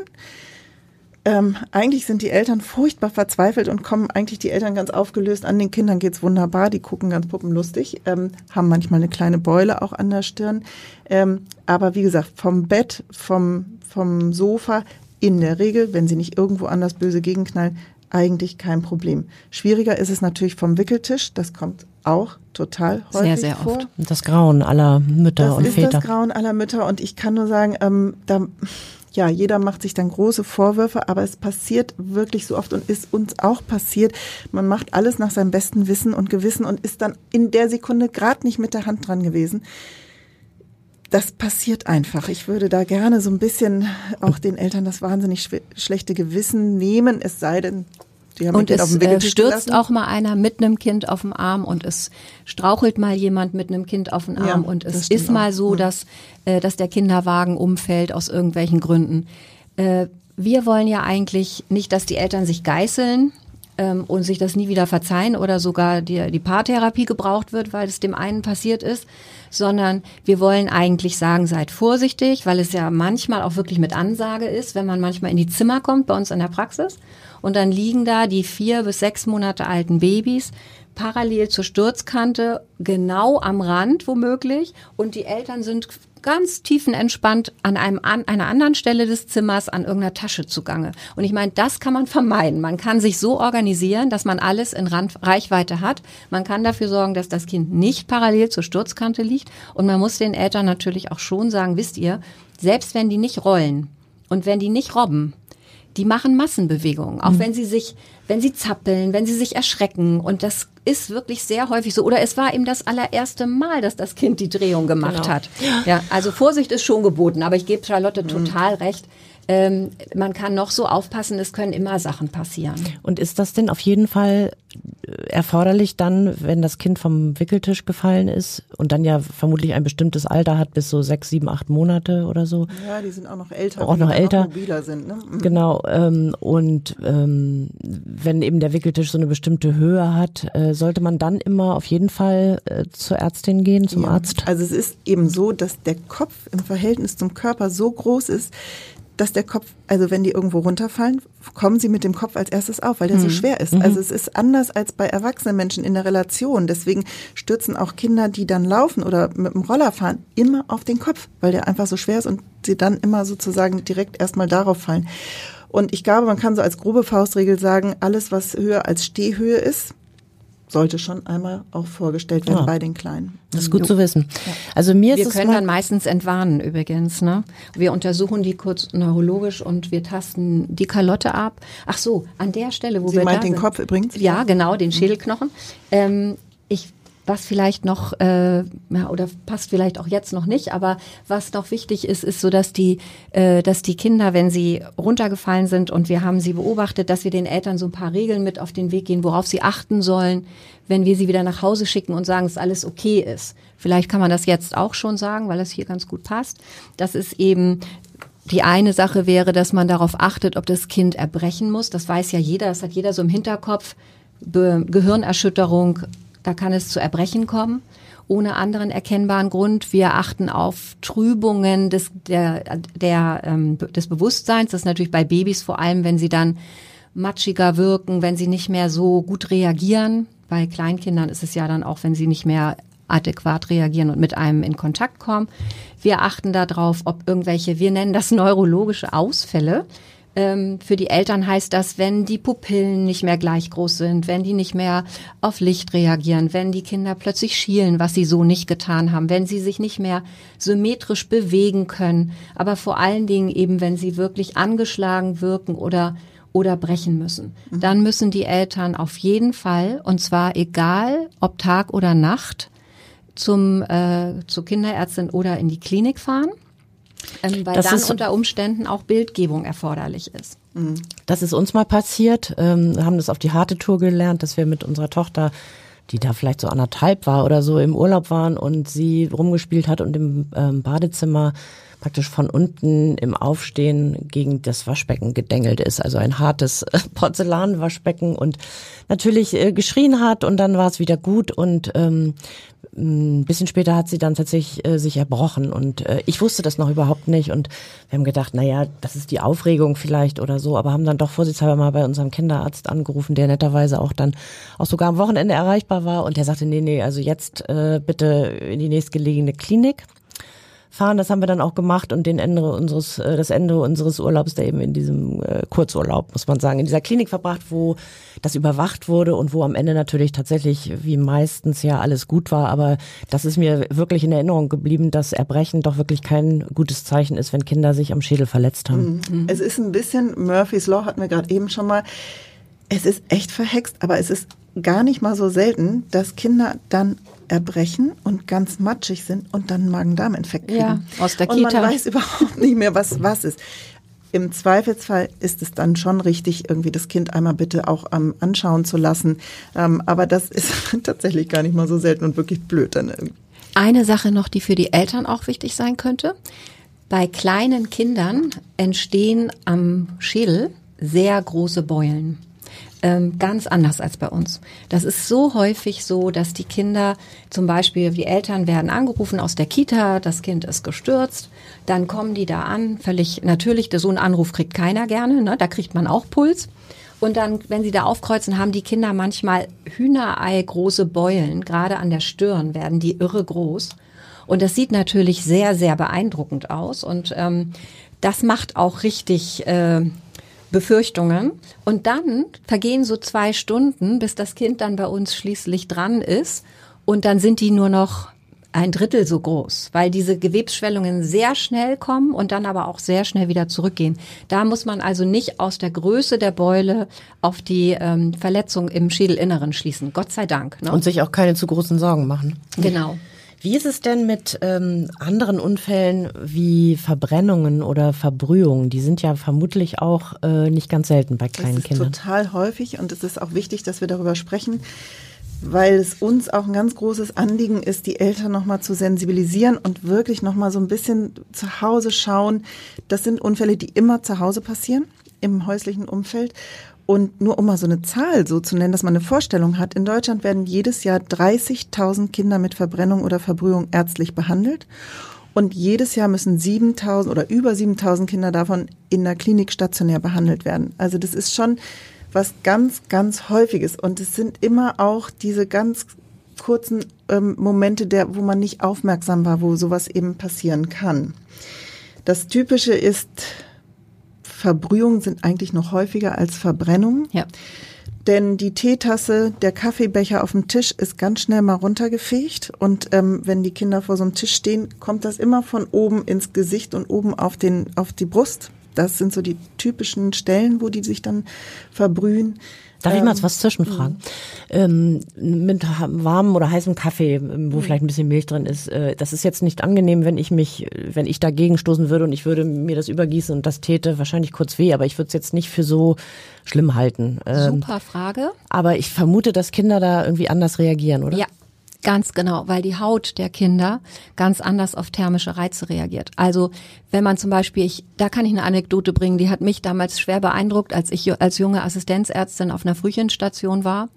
Speaker 4: ähm, eigentlich sind die Eltern furchtbar verzweifelt und kommen eigentlich die Eltern ganz aufgelöst an. Den Kindern geht's wunderbar, die gucken ganz puppenlustig, ähm, haben manchmal eine kleine Beule auch an der Stirn. Ähm, aber wie gesagt, vom Bett, vom, vom Sofa, in der Regel, wenn sie nicht irgendwo anders böse gegenknallen, eigentlich kein Problem. Schwieriger ist es natürlich vom Wickeltisch. Das kommt auch total häufig
Speaker 3: Sehr, sehr
Speaker 4: vor.
Speaker 3: oft.
Speaker 2: Das Grauen aller Mütter
Speaker 4: das
Speaker 2: und Väter.
Speaker 4: Das ist das Grauen aller Mütter und ich kann nur sagen, ähm, da ja, jeder macht sich dann große Vorwürfe, aber es passiert wirklich so oft und ist uns auch passiert. Man macht alles nach seinem besten Wissen und Gewissen und ist dann in der Sekunde gerade nicht mit der Hand dran gewesen. Das passiert einfach. Ich würde da gerne so ein bisschen auch den Eltern das wahnsinnig schlechte Gewissen nehmen, es sei denn,
Speaker 3: und es äh, stürzt auch mal einer mit einem Kind auf dem Arm und es strauchelt mal jemand mit einem Kind auf dem Arm ja, und es ist mal so, mhm. dass, äh, dass der Kinderwagen umfällt aus irgendwelchen Gründen. Äh, wir wollen ja eigentlich nicht, dass die Eltern sich geißeln ähm, und sich das nie wieder verzeihen oder sogar die, die Paartherapie gebraucht wird, weil es dem einen passiert ist, sondern wir wollen eigentlich sagen, seid vorsichtig, weil es ja manchmal auch wirklich mit Ansage ist, wenn man manchmal in die Zimmer kommt bei uns in der Praxis und dann liegen da die vier bis sechs Monate alten Babys parallel zur Sturzkante, genau am Rand womöglich. Und die Eltern sind ganz tiefenentspannt an einem an einer anderen Stelle des Zimmers an irgendeiner Tasche zugange. Und ich meine, das kann man vermeiden. Man kann sich so organisieren, dass man alles in Rand Reichweite hat. Man kann dafür sorgen, dass das Kind nicht parallel zur Sturzkante liegt. Und man muss den Eltern natürlich auch schon sagen, wisst ihr, selbst wenn die nicht rollen und wenn die nicht robben, die machen Massenbewegungen, auch mhm. wenn sie sich, wenn sie zappeln, wenn sie sich erschrecken und das ist wirklich sehr häufig so. Oder es war eben das allererste Mal, dass das Kind die Drehung gemacht genau. hat. Ja, also Vorsicht ist schon geboten, aber ich gebe Charlotte mhm. total recht ähm, man kann noch so aufpassen, es können immer Sachen passieren.
Speaker 2: Und ist das denn auf jeden Fall äh, erforderlich dann, wenn das Kind vom Wickeltisch gefallen ist und dann ja vermutlich ein bestimmtes Alter hat, bis so sechs, sieben, acht Monate oder so?
Speaker 4: Ja, die sind auch noch älter.
Speaker 2: Auch noch älter.
Speaker 4: Mobiler sind, ne?
Speaker 2: Mhm. Genau. Ähm, und ähm, wenn eben der Wickeltisch so eine bestimmte Höhe hat, äh, sollte man dann immer auf jeden Fall äh, zur Ärztin gehen, zum ja. Arzt?
Speaker 4: Also es ist eben so, dass der Kopf im Verhältnis zum Körper so groß ist, dass der Kopf, also wenn die irgendwo runterfallen, kommen sie mit dem Kopf als erstes auf, weil der mhm. so schwer ist. Mhm. Also es ist anders als bei erwachsenen Menschen in der Relation. Deswegen stürzen auch Kinder, die dann laufen oder mit dem Roller fahren, immer auf den Kopf, weil der einfach so schwer ist und sie dann immer sozusagen direkt erstmal darauf fallen. Und ich glaube, man kann so als grobe Faustregel sagen, alles, was höher als Stehhöhe ist, sollte schon einmal auch vorgestellt werden ja. bei den Kleinen.
Speaker 2: Das ist gut jo. zu wissen. Also mir
Speaker 3: wir
Speaker 2: ist
Speaker 3: können dann meistens entwarnen übrigens. Ne? Wir untersuchen die kurz neurologisch und wir tasten die Kalotte ab. Ach so, an der Stelle, wo
Speaker 4: Sie
Speaker 3: wir
Speaker 4: meint
Speaker 3: da
Speaker 4: den
Speaker 3: sind.
Speaker 4: Kopf übrigens?
Speaker 3: Ja, genau, den Schädelknochen. Ähm, ich was vielleicht noch äh, ja, oder passt vielleicht auch jetzt noch nicht, aber was noch wichtig ist, ist so, dass die, äh, dass die Kinder, wenn sie runtergefallen sind und wir haben sie beobachtet, dass wir den Eltern so ein paar Regeln mit auf den Weg gehen, worauf sie achten sollen, wenn wir sie wieder nach Hause schicken und sagen, dass alles okay ist. Vielleicht kann man das jetzt auch schon sagen, weil das hier ganz gut passt. Das ist eben die eine Sache wäre, dass man darauf achtet, ob das Kind erbrechen muss. Das weiß ja jeder, das hat jeder so im Hinterkopf. Be Gehirnerschütterung, da kann es zu Erbrechen kommen ohne anderen erkennbaren Grund. Wir achten auf Trübungen des, der, der, ähm, des Bewusstseins. Das ist natürlich bei Babys vor allem, wenn sie dann matschiger wirken, wenn sie nicht mehr so gut reagieren. Bei Kleinkindern ist es ja dann auch, wenn sie nicht mehr adäquat reagieren und mit einem in Kontakt kommen. Wir achten darauf, ob irgendwelche, wir nennen das neurologische Ausfälle, ähm, für die Eltern heißt das, wenn die Pupillen nicht mehr gleich groß sind, wenn die nicht mehr auf Licht reagieren, wenn die Kinder plötzlich schielen, was sie so nicht getan haben, wenn sie sich nicht mehr symmetrisch bewegen können, aber vor allen Dingen eben, wenn sie wirklich angeschlagen wirken oder oder brechen müssen. Mhm. Dann müssen die Eltern auf jeden Fall, und zwar egal ob Tag oder Nacht, zum, äh, zur Kinderärztin oder in die Klinik fahren ähm, weil das dann unter Umständen auch Bildgebung erforderlich ist.
Speaker 2: Mhm. Das ist uns mal passiert. Ähm, haben das auf die harte Tour gelernt, dass wir mit unserer Tochter die da vielleicht so anderthalb war oder so im Urlaub waren und sie rumgespielt hat und im ähm, Badezimmer praktisch von unten im Aufstehen gegen das Waschbecken gedengelt ist. Also ein hartes äh, Porzellanwaschbecken und natürlich äh, geschrien hat und dann war es wieder gut und ähm, ein bisschen später hat sie dann tatsächlich äh, sich erbrochen und äh, ich wusste das noch überhaupt nicht und wir haben gedacht, na ja, das ist die Aufregung vielleicht oder so, aber haben dann doch vorsichtshalber mal bei unserem Kinderarzt angerufen, der netterweise auch dann auch sogar am Wochenende erreichbar war und der sagte, nee, nee, also jetzt äh, bitte in die nächstgelegene Klinik fahren. Das haben wir dann auch gemacht und den Ende unseres, äh, das Ende unseres Urlaubs, der eben in diesem äh, Kurzurlaub, muss man sagen, in dieser Klinik verbracht, wo das überwacht wurde und wo am Ende natürlich tatsächlich, wie meistens ja alles gut war. Aber das ist mir wirklich in Erinnerung geblieben, dass Erbrechen doch wirklich kein gutes Zeichen ist, wenn Kinder sich am Schädel verletzt haben.
Speaker 4: Mhm. Es ist ein bisschen, Murphy's Law hatten wir gerade eben schon mal, es ist echt verhext, aber es ist gar nicht mal so selten, dass Kinder dann erbrechen und ganz matschig sind und dann Magen-Darm-Infekt kriegen. Ja,
Speaker 3: aus der
Speaker 4: Kita. Und man weiß überhaupt nicht mehr, was was ist. Im Zweifelsfall ist es dann schon richtig, irgendwie das Kind einmal bitte auch ähm, anschauen zu lassen. Ähm, aber das ist tatsächlich gar nicht mal so selten und wirklich blöd dann irgendwie.
Speaker 3: Eine Sache noch, die für die Eltern auch wichtig sein könnte. Bei kleinen Kindern entstehen am Schädel sehr große Beulen ähm, ganz anders als bei uns. Das ist so häufig so, dass die Kinder zum Beispiel, die Eltern werden angerufen aus der Kita, das Kind ist gestürzt, dann kommen die da an, völlig natürlich, so einen Anruf kriegt keiner gerne, ne? da kriegt man auch Puls. Und dann, wenn sie da aufkreuzen, haben die Kinder manchmal Hühnerei große Beulen, gerade an der Stirn werden die irre groß. Und das sieht natürlich sehr, sehr beeindruckend aus. Und ähm, das macht auch richtig äh, Befürchtungen. Und dann vergehen so zwei Stunden, bis das Kind dann bei uns schließlich dran ist. Und dann sind die nur noch ein Drittel so groß, weil diese Gewebsschwellungen sehr schnell kommen und dann aber auch sehr schnell wieder zurückgehen. Da muss man also nicht aus der Größe der Beule auf die ähm, Verletzung im Schädelinneren schließen. Gott sei Dank.
Speaker 2: Ne? Und sich auch keine zu großen Sorgen machen.
Speaker 3: Genau.
Speaker 2: Wie ist es denn mit ähm, anderen Unfällen wie Verbrennungen oder Verbrühungen? Die sind ja vermutlich auch äh, nicht ganz selten bei kleinen
Speaker 4: das ist
Speaker 2: Kindern.
Speaker 4: Total häufig und es ist auch wichtig, dass wir darüber sprechen weil es uns auch ein ganz großes Anliegen ist, die Eltern nochmal zu sensibilisieren und wirklich nochmal so ein bisschen zu Hause schauen. Das sind Unfälle, die immer zu Hause passieren, im häuslichen Umfeld. Und nur um mal so eine Zahl so zu nennen, dass man eine Vorstellung hat, in Deutschland werden jedes Jahr 30.000 Kinder mit Verbrennung oder Verbrühung ärztlich behandelt. Und jedes Jahr müssen 7000 oder über 7000 Kinder davon in der Klinik stationär behandelt werden. Also das ist schon was ganz, ganz häufiges. Und es sind immer auch diese ganz kurzen ähm, Momente, der, wo man nicht aufmerksam war, wo sowas eben passieren kann. Das Typische ist, Verbrühungen sind eigentlich noch häufiger als Verbrennungen.
Speaker 3: Ja.
Speaker 4: Denn die Teetasse, der Kaffeebecher auf dem Tisch ist ganz schnell mal runtergefegt. Und ähm, wenn die Kinder vor so einem Tisch stehen, kommt das immer von oben ins Gesicht und oben auf, den, auf die Brust. Das sind so die typischen Stellen, wo die sich dann verbrühen.
Speaker 2: Darf ich mal ähm, was zwischenfragen? Ähm, mit warmem oder heißem Kaffee, ähm, wo mhm. vielleicht ein bisschen Milch drin ist, äh, das ist jetzt nicht angenehm, wenn ich mich, wenn ich dagegen stoßen würde und ich würde mir das übergießen und das täte wahrscheinlich kurz weh, aber ich würde es jetzt nicht für so schlimm halten.
Speaker 3: Ähm, Super Frage.
Speaker 2: Aber ich vermute, dass Kinder da irgendwie anders reagieren, oder?
Speaker 3: Ja, Ganz genau, weil die Haut der Kinder ganz anders auf thermische Reize reagiert. Also wenn man zum Beispiel, ich, da kann ich eine Anekdote bringen, die hat mich damals schwer beeindruckt, als ich als junge Assistenzärztin auf einer Frühchenstation war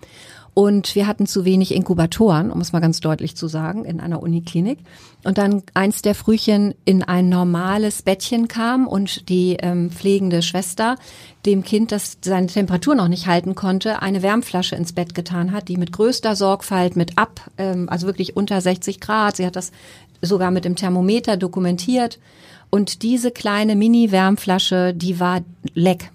Speaker 3: und wir hatten zu wenig Inkubatoren, um es mal ganz deutlich zu sagen, in einer Uniklinik. Und dann eins der Frühchen in ein normales Bettchen kam und die ähm, pflegende Schwester dem Kind, das seine Temperatur noch nicht halten konnte, eine Wärmflasche ins Bett getan hat, die mit größter Sorgfalt mit ab, ähm, also wirklich unter 60 Grad, sie hat das sogar mit dem Thermometer dokumentiert. Und diese kleine Mini-Wärmflasche, die war leck.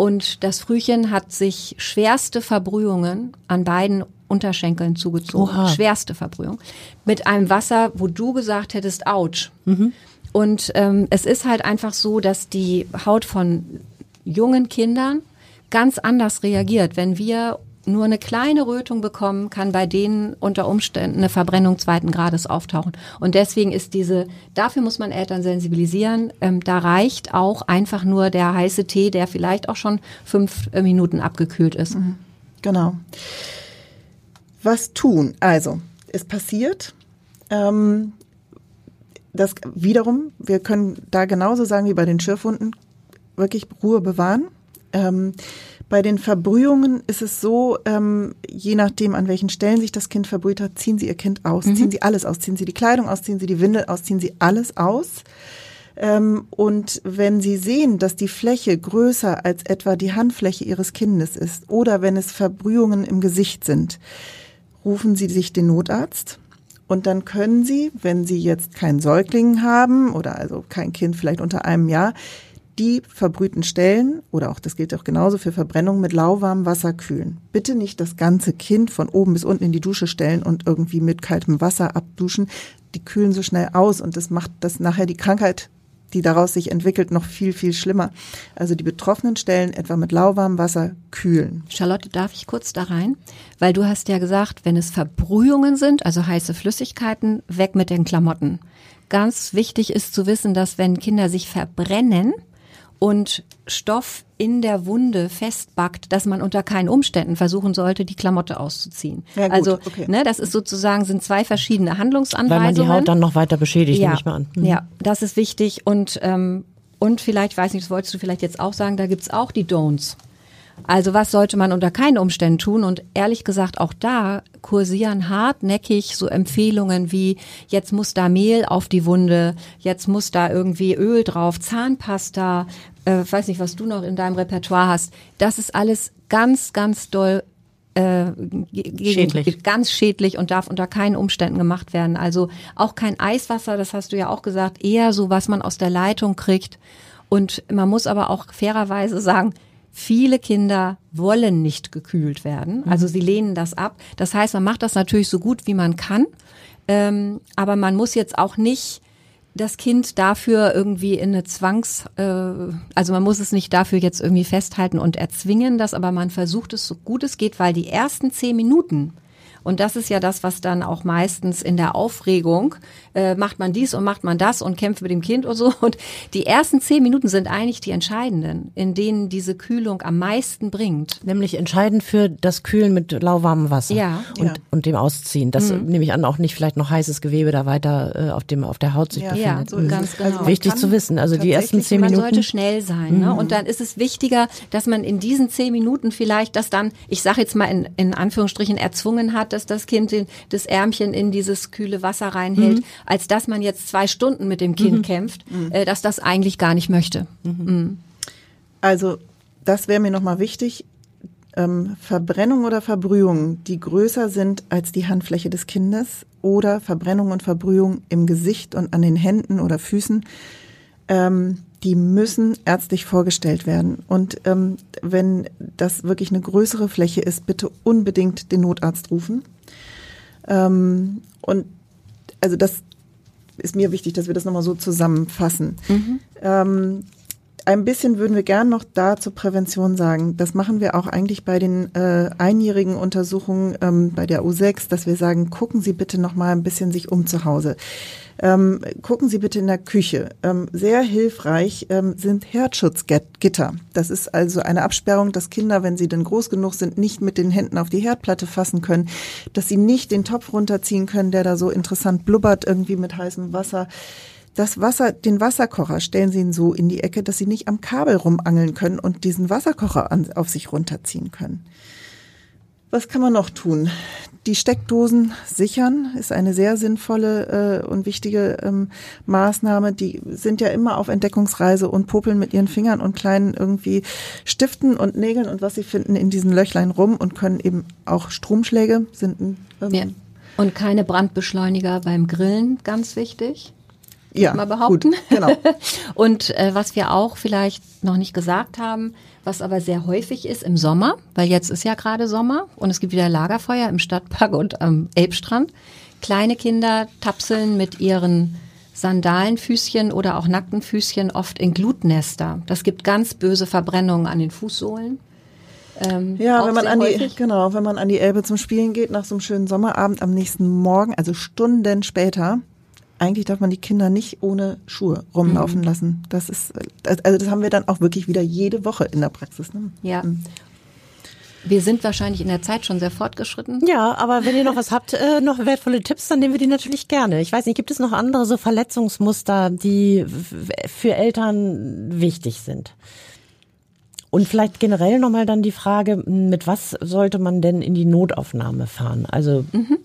Speaker 3: Und das Frühchen hat sich schwerste Verbrühungen an beiden Unterschenkeln zugezogen. Oha. Schwerste Verbrühung. Mit einem Wasser, wo du gesagt hättest, ouch. Mhm. Und ähm, es ist halt einfach so, dass die Haut von jungen Kindern ganz anders reagiert. Wenn wir nur eine kleine Rötung bekommen, kann bei denen unter Umständen eine Verbrennung zweiten Grades auftauchen. Und deswegen ist diese, dafür muss man Eltern sensibilisieren. Ähm, da reicht auch einfach nur der heiße Tee, der vielleicht auch schon fünf äh, Minuten abgekühlt ist. Mhm.
Speaker 4: Genau. Was tun? Also, es passiert. Ähm, das wiederum, wir können da genauso sagen wie bei den Schürfwunden, wirklich Ruhe bewahren. Ähm, bei den Verbrühungen ist es so, ähm, je nachdem, an welchen Stellen sich das Kind verbrüht hat, ziehen Sie Ihr Kind aus. Mhm. Ziehen Sie alles aus. Ziehen Sie die Kleidung aus, ziehen Sie die Windel aus, ziehen Sie alles aus. Ähm, und wenn Sie sehen, dass die Fläche größer als etwa die Handfläche Ihres Kindes ist oder wenn es Verbrühungen im Gesicht sind, rufen Sie sich den Notarzt. Und dann können Sie, wenn Sie jetzt keinen Säugling haben oder also kein Kind vielleicht unter einem Jahr, die verbrühten Stellen oder auch das gilt auch genauso für Verbrennung mit lauwarmem Wasser kühlen. Bitte nicht das ganze Kind von oben bis unten in die Dusche stellen und irgendwie mit kaltem Wasser abduschen. Die kühlen so schnell aus und das macht das nachher die Krankheit, die daraus sich entwickelt, noch viel, viel schlimmer. Also die betroffenen Stellen etwa mit lauwarmem Wasser kühlen.
Speaker 3: Charlotte, darf ich kurz da rein? Weil du hast ja gesagt, wenn es Verbrühungen sind, also heiße Flüssigkeiten, weg mit den Klamotten. Ganz wichtig ist zu wissen, dass wenn Kinder sich verbrennen, und Stoff in der Wunde festbackt, dass man unter keinen Umständen versuchen sollte, die Klamotte auszuziehen. Ja, gut, also, okay. ne, das ist sozusagen sind zwei verschiedene Handlungsanweisungen.
Speaker 2: Weil man die Haut dann noch weiter beschädigt,
Speaker 3: ja,
Speaker 2: nehme ich mal an.
Speaker 3: Mhm. Ja, das ist wichtig und ähm, und vielleicht, weiß nicht, das wolltest du vielleicht jetzt auch sagen, da gibt's auch die Don'ts. Also was sollte man unter keinen Umständen tun? Und ehrlich gesagt, auch da kursieren hartnäckig so Empfehlungen wie, jetzt muss da Mehl auf die Wunde, jetzt muss da irgendwie Öl drauf, Zahnpasta, äh, weiß nicht, was du noch in deinem Repertoire hast. Das ist alles ganz, ganz doll äh, schädlich. ganz schädlich und darf unter keinen Umständen gemacht werden. Also auch kein Eiswasser, das hast du ja auch gesagt, eher so, was man aus der Leitung kriegt. Und man muss aber auch fairerweise sagen, Viele Kinder wollen nicht gekühlt werden, also sie lehnen das ab. Das heißt, man macht das natürlich so gut wie man kann, ähm, aber man muss jetzt auch nicht das Kind dafür irgendwie in eine Zwangs, äh, also man muss es nicht dafür jetzt irgendwie festhalten und erzwingen das, aber man versucht es so gut es geht, weil die ersten zehn Minuten und das ist ja das, was dann auch meistens in der Aufregung äh, macht man dies und macht man das und kämpft mit dem Kind und so. Und die ersten zehn Minuten sind eigentlich die entscheidenden, in denen diese Kühlung am meisten bringt.
Speaker 2: Nämlich entscheidend für das Kühlen mit lauwarmem Wasser.
Speaker 3: Ja.
Speaker 2: Und,
Speaker 3: ja.
Speaker 2: und dem Ausziehen. Das mhm. nehme ich an, auch nicht vielleicht noch heißes Gewebe da weiter äh, auf dem auf der Haut sich
Speaker 3: ja.
Speaker 2: befindet.
Speaker 3: Ja, so mhm. ganz genau.
Speaker 2: Also Wichtig zu wissen. Also die ersten zehn Minuten.
Speaker 3: Man sollte schnell sein. Ne? Mhm. Und dann ist es wichtiger, dass man in diesen zehn Minuten vielleicht das dann, ich sage jetzt mal in, in Anführungsstrichen, erzwungen hat, dass das Kind den, das Ärmchen in dieses kühle Wasser reinhält, mhm. als dass man jetzt zwei Stunden mit dem Kind mhm. kämpft, mhm. äh, dass das eigentlich gar nicht möchte. Mhm.
Speaker 4: Mhm. Also das wäre mir nochmal wichtig. Ähm, Verbrennung oder Verbrühung, die größer sind als die Handfläche des Kindes oder Verbrennung und Verbrühung im Gesicht und an den Händen oder Füßen, ähm, die müssen ärztlich vorgestellt werden. Und ähm, wenn das wirklich eine größere Fläche ist, bitte unbedingt den Notarzt rufen. Ähm, und also das ist mir wichtig, dass wir das nochmal so zusammenfassen. Mhm. Ähm, ein bisschen würden wir gern noch da zur Prävention sagen. Das machen wir auch eigentlich bei den äh, einjährigen Untersuchungen ähm, bei der U6, dass wir sagen, gucken Sie bitte noch mal ein bisschen sich um zu Hause. Ähm, gucken Sie bitte in der Küche. Ähm, sehr hilfreich ähm, sind Herzschutzgitter. Das ist also eine Absperrung, dass Kinder, wenn sie denn groß genug sind, nicht mit den Händen auf die Herdplatte fassen können, dass sie nicht den Topf runterziehen können, der da so interessant blubbert irgendwie mit heißem Wasser. Das Wasser, den Wasserkocher stellen Sie ihn so in die Ecke, dass Sie nicht am Kabel rumangeln können und diesen Wasserkocher an, auf sich runterziehen können. Was kann man noch tun? Die Steckdosen sichern ist eine sehr sinnvolle äh, und wichtige ähm, Maßnahme. Die sind ja immer auf Entdeckungsreise und popeln mit ihren Fingern und kleinen irgendwie Stiften und Nägeln und was sie finden in diesen Löchlein rum und können eben auch Stromschläge sind
Speaker 3: ähm, ja. Und keine Brandbeschleuniger beim Grillen, ganz wichtig
Speaker 4: ja,
Speaker 3: mal behaupten.
Speaker 4: Gut, genau.
Speaker 3: und äh, was wir auch vielleicht noch nicht gesagt haben, was aber sehr häufig ist im Sommer, weil jetzt ist ja gerade Sommer und es gibt wieder Lagerfeuer im Stadtpark und am Elbstrand. Kleine Kinder tapseln mit ihren Sandalenfüßchen oder auch nackten Füßchen oft in Glutnester. Das gibt ganz böse Verbrennungen an den Fußsohlen.
Speaker 4: Ähm, ja, wenn man an die, genau, wenn man an die Elbe zum Spielen geht, nach so einem schönen Sommerabend am nächsten Morgen, also Stunden später, eigentlich darf man die Kinder nicht ohne Schuhe rumlaufen mhm. lassen. Das ist, also das haben wir dann auch wirklich wieder jede Woche in der Praxis. Ne?
Speaker 3: Ja. Mhm. Wir sind wahrscheinlich in der Zeit schon sehr fortgeschritten.
Speaker 2: Ja, aber wenn ihr noch was habt, äh, noch wertvolle Tipps, dann nehmen wir die natürlich gerne. Ich weiß nicht, gibt es noch andere so Verletzungsmuster, die für Eltern wichtig sind? Und vielleicht generell nochmal dann die Frage, mit was sollte man denn in die Notaufnahme fahren? Also mhm.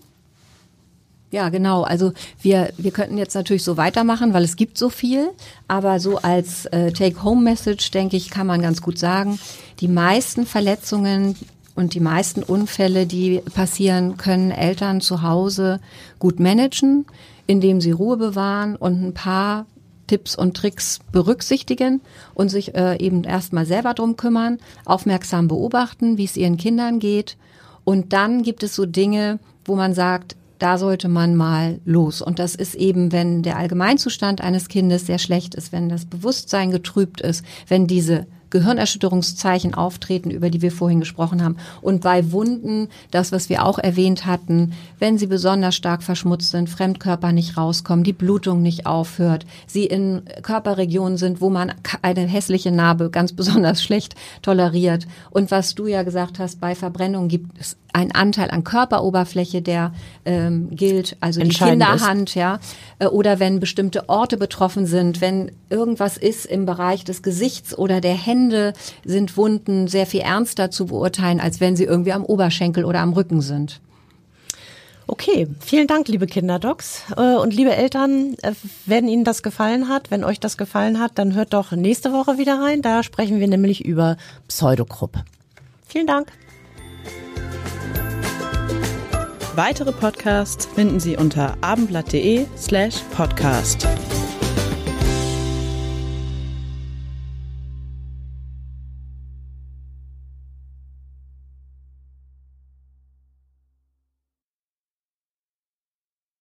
Speaker 3: Ja, genau. Also wir, wir könnten jetzt natürlich so weitermachen, weil es gibt so viel. Aber so als äh, Take-Home-Message, denke ich, kann man ganz gut sagen, die meisten Verletzungen und die meisten Unfälle, die passieren, können Eltern zu Hause gut managen, indem sie Ruhe bewahren und ein paar Tipps und Tricks berücksichtigen und sich äh, eben erstmal selber drum kümmern, aufmerksam beobachten, wie es ihren Kindern geht. Und dann gibt es so Dinge, wo man sagt, da sollte man mal los. Und das ist eben, wenn der Allgemeinzustand eines Kindes sehr schlecht ist, wenn das Bewusstsein getrübt ist, wenn diese Gehirnerschütterungszeichen auftreten, über die wir vorhin gesprochen haben. Und bei Wunden, das, was wir auch erwähnt hatten, wenn sie besonders stark verschmutzt sind, Fremdkörper nicht rauskommen, die Blutung nicht aufhört, sie in Körperregionen sind, wo man eine hässliche Narbe ganz besonders schlecht toleriert. Und was du ja gesagt hast, bei Verbrennung gibt es einen Anteil an Körperoberfläche, der ähm, gilt, also die Kinderhand, ist. ja, äh, oder wenn bestimmte Orte betroffen sind, wenn irgendwas ist im Bereich des Gesichts oder der Hände, sind Wunden sehr viel ernster zu beurteilen, als wenn sie irgendwie am Oberschenkel oder am Rücken sind.
Speaker 2: Okay, vielen Dank, liebe Kinderdocs äh, und liebe Eltern. Äh, wenn Ihnen das gefallen hat, wenn euch das gefallen hat, dann hört doch nächste Woche wieder rein. Da sprechen wir nämlich über Pseudogruppe. Vielen Dank.
Speaker 1: Weitere Podcasts finden Sie unter abendblatt.de slash podcast.